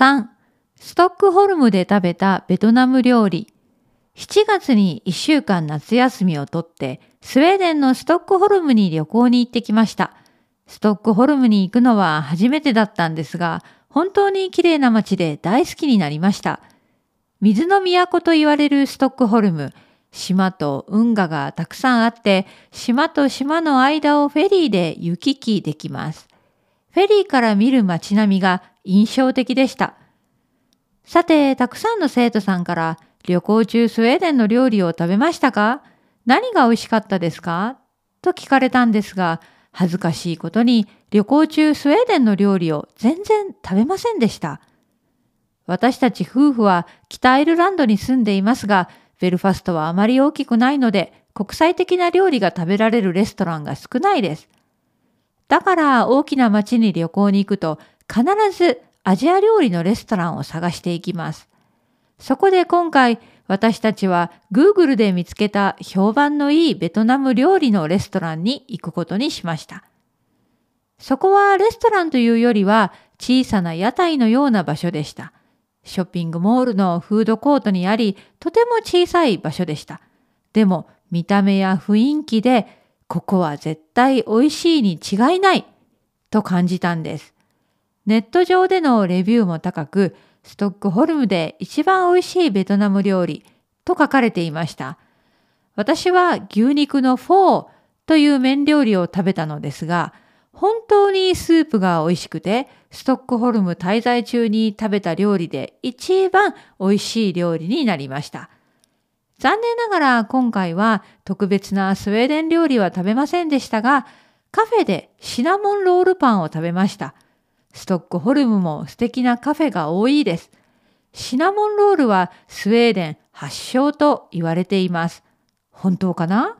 3ストックホルムで食べたベトナム料理。7月に1週間夏休みをとってスウェーデンのストックホルムに旅行に行ってきました。ストックホルムに行くのは初めてだったんですが本当に綺麗な街で大好きになりました。水の都と言われるストックホルム島と運河がたくさんあって島と島の間をフェリーで行き来できます。フェリーから見る街並みが印象的でした。さて、たくさんの生徒さんから旅行中スウェーデンの料理を食べましたか？何が美味しかったですか？と聞かれたんですが、恥ずかしいことに旅行中スウェーデンの料理を全然食べませんでした。私たち夫婦は北アイルランドに住んでいますが、ベルファストはあまり大きくないので、国際的な料理が食べられるレストランが少ないです。だから大きな町に旅行に行くと必ずアジア料理のレストランを探していきます。そこで今回私たちは Google で見つけた評判のいいベトナム料理のレストランに行くことにしました。そこはレストランというよりは小さな屋台のような場所でした。ショッピングモールのフードコートにあり、とても小さい場所でした。でも見た目や雰囲気でここは絶対美味しいに違いないと感じたんです。ネット上でのレビューも高く、ストックホルムで一番美味しいベトナム料理と書かれていました。私は牛肉のフォーという麺料理を食べたのですが、本当にスープが美味しくて、ストックホルム滞在中に食べた料理で一番美味しい料理になりました。残念ながら今回は特別なスウェーデン料理は食べませんでしたが、カフェでシナモンロールパンを食べました。ストックホルムも素敵なカフェが多いです。シナモンロールはスウェーデン発祥と言われています。本当かな？